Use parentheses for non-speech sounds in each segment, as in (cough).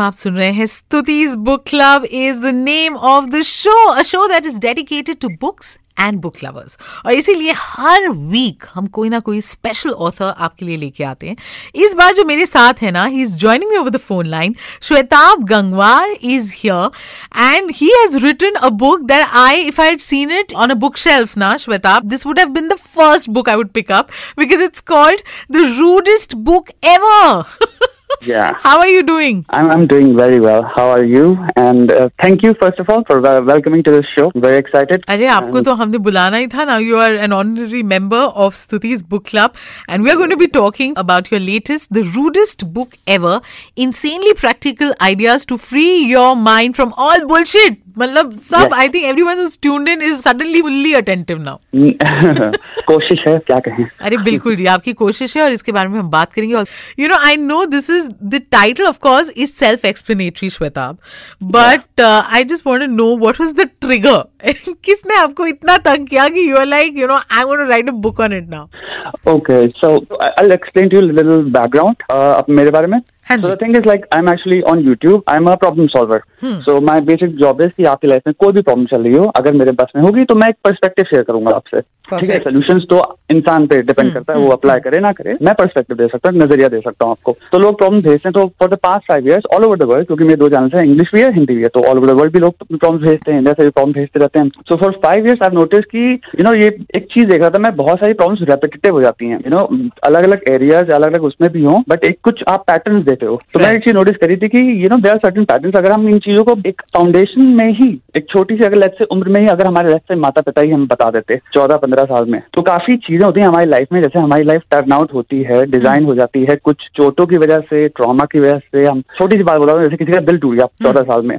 आप सुन रहे हैं Stuti's book club is the name of the show, a show that is dedicated to books and book lovers और इसीलिए हर week हम कोई ना कोई स्पेशल ऑथर आपके लिए लेके आते हैं। इस बार जो मेरे साथ है ना he is joining me over the phone line Shwetab Gangwar is here and he has written a book that I if I seen it on a book shelf ना, Shwetab this would have been the first book I would pick up because it's called the rudest book ever Yeah. (laughs) How are you doing? I'm, I'm doing very well. How are you? And uh, thank you, first of all, for wel- welcoming to this show. Very excited. अरे आपको तो हमने बुलाना ही था ना you are an honorary member of Stuti's book club and we are going to be talking about your latest the rudest book ever insanely practical ideas to free your mind from all bullshit मतलब सब Yes. I think everyone who's tuned in is suddenly fully attentive now (laughs) (laughs) कोशिश है क्या कहें अरे बिल्कुल जी आपकी कोशिश है और इसके बारे में हम बात करेंगे और you know I know this is The title of course is self explanatory Shwetab but I just want to know what was the trigger (laughs) किसने आपको इतना तंग किया कि you are like you know I want to write a book on it now Okay, so I- I'll explain to you a little background uh, अब मेरे बारे में. हाँ So the thing is like I'm actually on YouTube. I'm a problem solver. So my basic job is कि आपकी life में कोई भी प्रॉब्लम चल रही हो अगर मेरे पास में होगी तो मैं एक पर्सपेक्टिव शेयर करूँगा आपसे। ठीक है. सोल्यूशंस तो इंसान पे डिपेंड करता है वो अप्लाई करे ना करे मैं पर्सपेक्टिव दे सकता हूँ नज़रिया दे सकता हूँ आपको। तो लोग प्रॉब्लम भेजते हैं तो for the past five years all over the world क्योंकि मेरे दो चैनल है इंग्लिश भी है हिंदी भी है तो ऑल ओवर द वर्ल्ड भी लोग प्रॉब्लम भेजते हैं इंडिया से भी प्रॉब्लम भेजते रहते हैं। So for five years I notice कि यू नो ये एक चीज़ देख रहा था मैं बहुत सारी प्रॉब्लम्स रेपिटेटिव हो जाती हैं। यू नो अलग अलग एरियाज़ अलग अलग उसमें भी हो बट एक कुछ आप पैटर्न देते हो। तो मैं एक चीज़ नोटिस करी थी कि you know there are certain pattern अगर हम इन चीज़ों को एक फाउंडेशन में ही एक छोटी सी अगर लेट से उम्र में ही अगर हमारे लेट से माता पिता ही हम बता देते चौदह पंद्रह साल में तो काफ़ी चीज़ें होती है हमारी लाइफ में। जैसे हमारी लाइफ टर्न आउट होती है डिज़ाइन हो जाती है कुछ चोटों की वजह से ट्रॉमा की वजह से हम छोटी सी बात बोला जैसे किसी का दिल टूट गया चौदह साल में।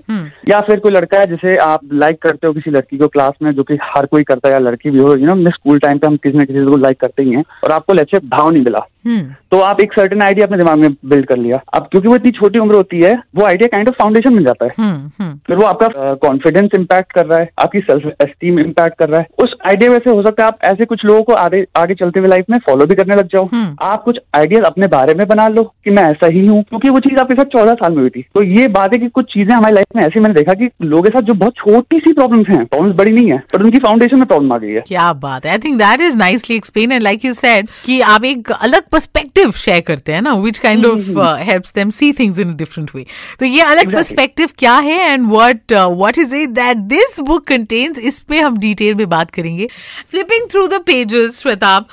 या फिर कोई लड़का है जिसे आप लाइक करते हो किसी लड़की को क्लास में जो कि हर कोई करता है या लड़की भी हो यू नो स्कूल टाइम पे हम किसी न किसी को लाइक करते ही हैं और आपको लेट से भाव नहीं मिला। तो आप एक सर्टेन आइडिया अपने दिमाग में बिल्ड कर लिया। अब क्योंकि वो इतनी छोटी उम्र होती है वो आइडिया काइंड ऑफ़ फाउंडेशन मिल जाता है। फिर वो आपका कॉन्फिडेंस इम्पैक्ट कर रहा है आपकी सेल्फ एस्टीम इम्पैक्ट कर रहा है। उस आइडिया में से हो सकता है आप ऐसे कुछ लोगों को आगे आगे चलते हुए लाइफ में फॉलो भी करने लग जाओ। आप कुछ आइडियाज़ अपने बारे में बना लो कि मैं ऐसा ही हूँ क्योंकि वो चीज़ आपके साथ चौदह साल में हुई थी। तो ये बात है कि कुछ चीज़ें हमारी लाइफ में ऐसी मैंने देखा कि लोगों के साथ जो बहुत छोटी सी प्रॉब्लम है प्रॉब्लम बड़ी नहीं है पर उनकी फाउंडेशन में प्रॉब्लम आ गई है। क्या बात है। I think that is nicely explain and like you said कि आप एक अलग पर्सपेक्टिव शेयर करते हैं ना which kind of helps them see things in different way तो ये अलग. पर्सपेक्टिव क्या है and what what is it that this book contains इस पे हम डिटेल में बात करेंगे. Flipping through the pages Shwetab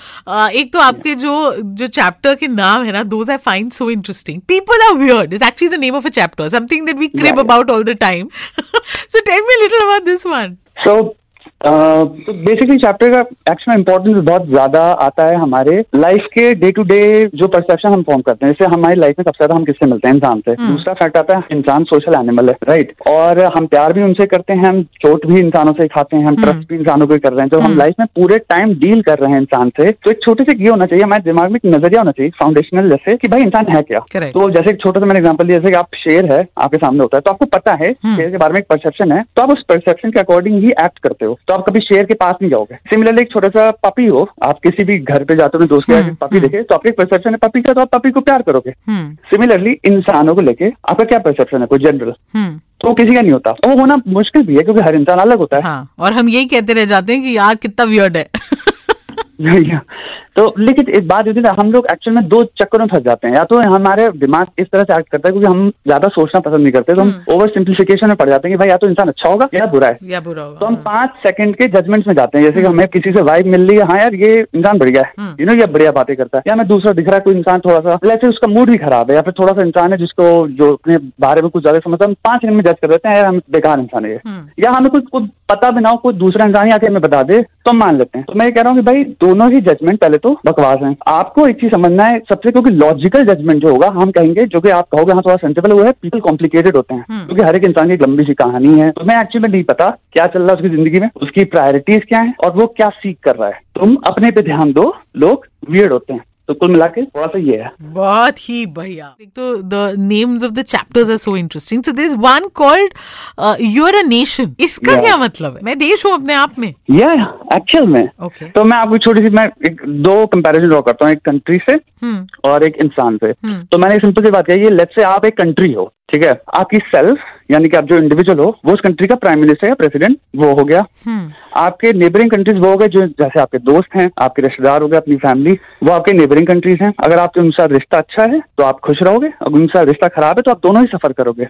एक तो आपके जो जो चैप्टर के नाम है ना those I find so interesting people are weird is actually the name of a chapter something that we crib yeah. About all the time so tell me little about this one so तो basically chapter का actual importance बहुत ज़्यादा आता है हमारे life के day to day जो perception हम फॉर्म करते हैं। जैसे हमारी लाइफ में सबसे ज़्यादा हम किससे मिलते हैं? इंसान से। दूसरा फैक्ट आता है इंसान सोशल एनिमल है राइट और हम प्यार भी उनसे करते हैं हम चोट भी इंसानों से खाते हैं हम ट्रस्ट भी इंसानों को कर रहे हैं। जब हम लाइफ में पूरे टाइम डील कर रहे हैं इंसान से। तो एक छोटे से ये होना चाहिए हमारे दिमाग में एक नज़रिया होना चाहिए फाउंडेशनल जैसे कि भाई इंसान है क्या? तो जैसे एक छोटा सा मैंने एग्ज़ाम्पल दिया जैसे कि आप शेर है आपके सामने होता है तो आपको पता है शेर के बारे में एक परसेप्शन है तो आप उस परसेप्शन के अकॉर्डिंग ही एक्ट करते हो। तो आप कभी शेर के पास नहीं जाओगे। सिमिलरली एक छोटा सा पपी हो आप किसी भी घर पे जाते हो दोस्त के पपी देखे तो आपके परसेप्शन है पपी का तो आप पपी को प्यार करोगे। सिमिलरली इंसानों को लेके आपका क्या परसेप्शन है कोई जनरल तो किसी का नहीं होता। वो होना मुश्किल भी है क्योंकि हर इंसान अलग होता है। हाँ और हम यही कहते रह जाते हैं कि यार कितना वियर्ड है। (laughs) तो लेकिन एक बात होती है हम लोग एक्चुअल में दो चक्करों में फंस जाते हैं। या तो हमारे दिमाग इस तरह से एक्ट करता है क्योंकि हम ज़्यादा सोचना पसंद नहीं करते तो हम ओवर सिंप्लीफिकेशन में पड़ जाते हैं कि भाई या तो इंसान अच्छा होगा या बुरा है। या बुरा होगा तो हम पाँच सेकंड के जजमेंट्स में जाते हैं जैसे कि हमें किसी से वाइब मिल रही है हाँ यार ये इंसान बढ़िया है। यू नो ये बढ़िया बातें करता है। या मैं दूसरा दिख रहा है कोई इंसान थोड़ा सा वैसे उसका मूड भी खराब है या फिर थोड़ा सा इंसान है जिसको जो अपने बारे में कुछ ज़्यादा समझता है हम पाँच सेकंड में जज कर देते हैं यार हम बेकार इंसान है ये। या हमें कुछ पता भी ना हो कोई दूसरा इंसान ही आके हमें बता दे तो हम मान लेते हैं। तो मैं ये कह रहा हूँ कि भाई दोनों ही जजमेंट पहले तो बकवास है। आपको एक चीज़ समझना है सबसे क्योंकि लॉजिकल जजमेंट जो होगा हम कहेंगे जो कि आप कहोगे हाँ थोड़ा सेंसिबल वो है पीपल कॉम्प्लिकेटेड होते हैं। क्योंकि हर एक इंसान की एक लंबी सी कहानी है तुम्हें एक्चुअली में नहीं पता क्या चल रहा है उसकी ज़िंदगी में उसकी प्रायोरिटीज क्या है और वो क्या सीख कर रहा है। तुम अपने पे ध्यान दो लोग वियर्ड होते हैं। तो कुल मिला के थोड़ा सा ये है। बहुत ही बढ़िया। एक तो the names of the chapters are so interesting so this one called your a nation इसका Yeah. क्या मतलब है? मैं देश हूँ अपने आप में। या एक्चुअल में। ओके तो मैं आपको छोटी सी मैं एक दो कंपैरिजन ड्रॉ करता हूँ एक कंट्री से हम्म और एक इंसान से। हम्म। तो मैंने सिंपल सी बात कही लेट्स से आप एक कंट्री हो ठीक है? आपकी सेल्फ यानी कि आप जो इंडिविजुअल हो वो उस कंट्री का प्राइम मिनिस्टर या प्रेसिडेंट वो हो गया। हम्म आपके नेबरिंग कंट्रीज़ वो हो गए जो, जैसे आपके दोस्त हैं, आपके रिश्तेदार हो गए, अपनी फैमिली वो आपके नेबरिंग कंट्रीज़ हैं। अगर आपके उनके साथ रिश्ता अच्छा है तो आप खुश रहोगे। अगर उनके साथ रिश्ता खराब है तो आप दोनों ही सफ़र करोगे।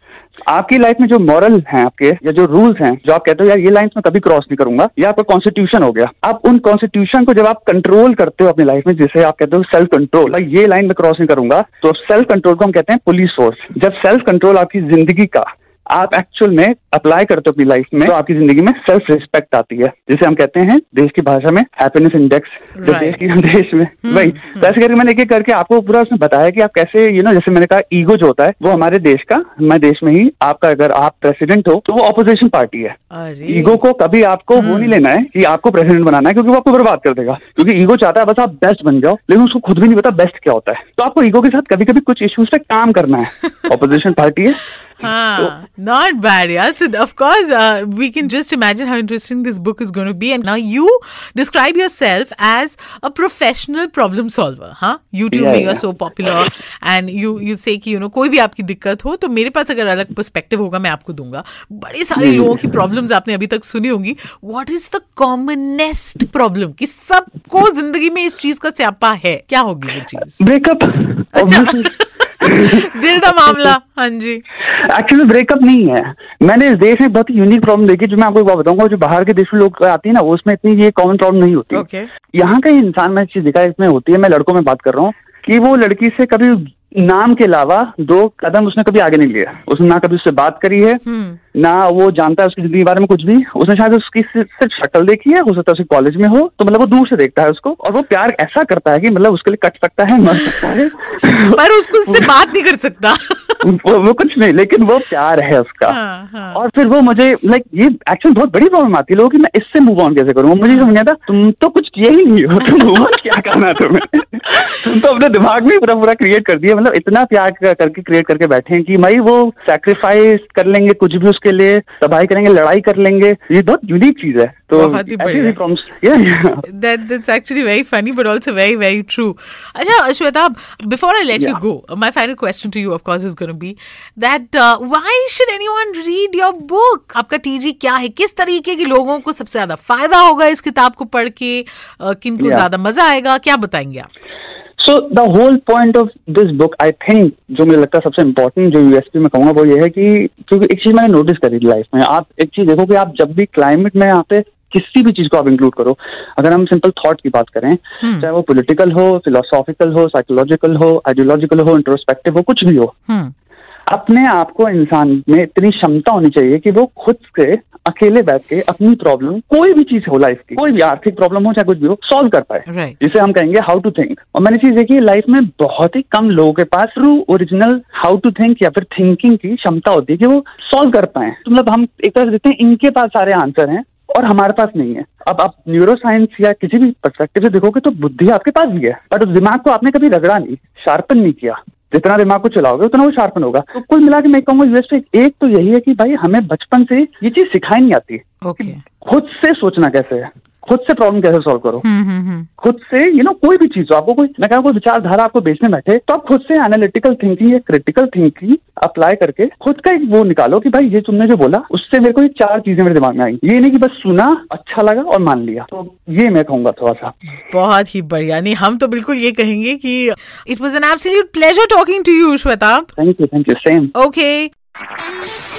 आपकी लाइफ में जो मॉरल हैं आपके, या जो रूल्स हैं, जो आप कहते हो, यार, ये लाइन्स में कभी क्रॉस नहीं करूँगा, या आपका कॉन्स्टिट्यूशन हो गया। आप उन कॉन्स्टिट्यूशन को जब आप कंट्रोल करते हो अपनी लाइफ में, जैसे आप कहते हो सेल्फ कंट्रोल ये लाइन में क्रॉस नहीं करूँगा तो सेल्फ कंट्रोल को हम कहते हैं पुलिस फोर्स जब सेल्फ कंट्रोल आपकी ज़िंदगी का आप एक्चुअल में अप्लाई करते हो अपनी लाइफ में तो आपकी ज़िंदगी में सेल्फ रिस्पेक्ट आती है। जिसे हम कहते हैं देश की भाषा में हैप्पीनेस इंडेक्स जो देश की देश में। वही। तो ऐसे करके मैंने एक एक करके आपको पूरा उसमें बताया कि आप कैसे यू नो जैसे मैंने कहा ईगो जो होता है वो हमारे देश का हमारे देश में ही आपका अगर आप प्रेसिडेंट हो तो वो ऑपोजिशन पार्टी है। ईगो को कभी आपको वो नहीं लेना है कि आपको प्रेसिडेंट बनाना है क्योंकि वो आपको बर्बाद कर देगा। क्योंकि ईगो चाहता है बस आप बेस्ट बन जाओ लेकिन उसको खुद भी नहीं पता बेस्ट क्या होता है। तो आपको ईगो के साथ कभी कभी कुछ इश्यूज़ पे काम करना है। (laughs) ऑपोजिशन पार्टी है। हाँ, not bad, yeah. So, of course, uh, we can just imagine how interesting this book is going to be. And now you describe yourself as a professional problem solver, huh? YouTube Yeah, में you are yeah. so popular, and you you say कि you know कोई भी आपकी दिक्कत हो तो मेरे पास अगर अलग पर्सपेक्टिव होगा मैं आपको दूँगा बड़े सारे लोगों की प्रॉब्लम्स आपने अभी तक सुनी होंगी what is the commonest problem कि सबको ज़िंदगी में इस चीज़ का स्यापा है क्या होगी वो चीज़ ब्रेकअप (laughs) दिल का मामला। हाँ जी। एक्चुअली ब्रेकअप नहीं है। मैंने इस देश में बहुत यूनिक प्रॉब्लम देखी जो मैं आपको एक बात बताऊँगा जो बाहर के देश में लोग आती है ना उसमें इतनी ये कॉमन प्रॉब्लम नहीं होती। Okay. यहाँ का इंसान मैंने चीज़ दिखाई इसमें होती है मैं लड़कों में बात कर रहा हूँ कि वो लड़की से कभी नाम के अलावा दो कदम उसने कभी आगे नहीं लिया उसने ना कभी उससे बात करी है हम्म। ना वो जानता है उसकी ज़िंदगी के बारे में कुछ भी। उसने शायद उसकी सिर्फ़ सिर्फ़ शक्ल देखी है हो सकता है उसके कॉलेज में हो तो मतलब वो दूर से देखता है उसको और वो प्यार ऐसा करता है कि मतलब उसके लिए कट सकता है मर सकता है। पर उसको उससे बात नहीं कर सकता। वो, वो कुछ नहीं लेकिन वो प्यार है उसका। हाँ, हाँ। और फिर वो मुझे लाइक ये एक्चुअली बहुत बड़ी प्रॉब्लम आती है लोगों की मैं इससे मूव ऑन कैसे करूँ? मुझे समझ आता तुम तो कुछ किए ही नहीं हो तुम मूव ऑन क्या करना तुम्हें? (laughs) तुम तो अपने दिमाग में पूरा पूरा क्रिएट कर दिया मतलब इतना प्यार करके क्रिएट करके बैठे हैं कि भाई वो सैक्रिफाइस कर लेंगे कुछ भी उसके लिए तबाही करेंगे लड़ाई कर लेंगे। ये बहुत यूनिक चीज़ है। तो that's actually very funny but also very very true. acha ashweta before i let you Going to be that uh, why should anyone read your book? आपका टीजी क्या है? किस तरीके के लोगों को सबसे ज़्यादा फ़ायदा होगा इस किताब को पढ़ के? uh, किनको Yeah. ज़्यादा मज़ा आएगा? क्या बताएँगे आप? So the whole point of this book I think जो मुझे लगता है सबसे इम्पोर्टेंट जो यूएसपी में कहूँगा वो ये है कि क्योंकि एक चीज़ मैंने नोटिस करी लाइफ में। आप एक चीज़ देखो कि आप जब भी क्लाइमेट में यहाँ पे किसी भी चीज़ को आप इंक्लूड करो। अगर हम सिंपल थॉट की बात करें चाहे वो पॉलिटिकल हो फिलोसॉफिकल हो साइकोलॉजिकल हो आइडियोलॉजिकल हो इंट्रोस्पेक्टिव हो कुछ भी हो। हम्म। अपने आप को इंसान में इतनी क्षमता होनी चाहिए कि वो खुद से अकेले बैठ के अपनी प्रॉब्लम कोई भी चीज़ हो लाइफ की कोई भी आर्थिक प्रॉब्लम हो चाहे कुछ भी हो सॉल्व कर पाए। Right. जिसे हम कहेंगे हाउ टू थिंक और मैंने चीज़ देखी लाइफ में बहुत ही कम लोगों के पास true original how to think या फिर थिंकिंग की क्षमता होती है कि वो सॉल्व कर पाए। तो मतलब हम एक तरह से देखते हैं इनके पास सारे आंसर हैं। और हमारे पास नहीं है। अब आप न्यूरो साइंस या किसी भी परस्पेक्टिव से देखोगे तो बुद्धि आपके पास भी है। बट उस दिमाग को आपने कभी रगड़ा नहीं शार्पन नहीं किया। जितना दिमाग को चलाओगे उतना वो शार्पन होगा। तो कुल मिला के मैं कहूँगा यूएस एक तो यही है कि भाई हमें बचपन से ये चीज़ सिखाई नहीं आती। ओके खुद से सोचना कैसे है। खुद से प्रॉब्लम कैसे सॉल्व करो? हम्म हम्म हम्म। खुद से यू नो कोई भी चीज़ हो आपको कोई मैं कहूँ कोई विचारधारा आपको बेचने बैठे तो आप खुद से एनालिटिकल थिंकिंग या क्रिटिकल थिंकिंग अप्लाई करके खुद का एक वो निकालो कि भाई ये तुमने जो बोला उससे मेरे को ये चार चीज़ें मेरे दिमाग में आई। ये नहीं कि बस सुना अच्छा लगा और मान लिया। तो ये मैं कहूँगा थोड़ा सा बहुत ही बढ़िया। नहीं हम तो बिल्कुल ये कहेंगे कि it was an absolute pleasure talking to you Shweta thank you thank you same okay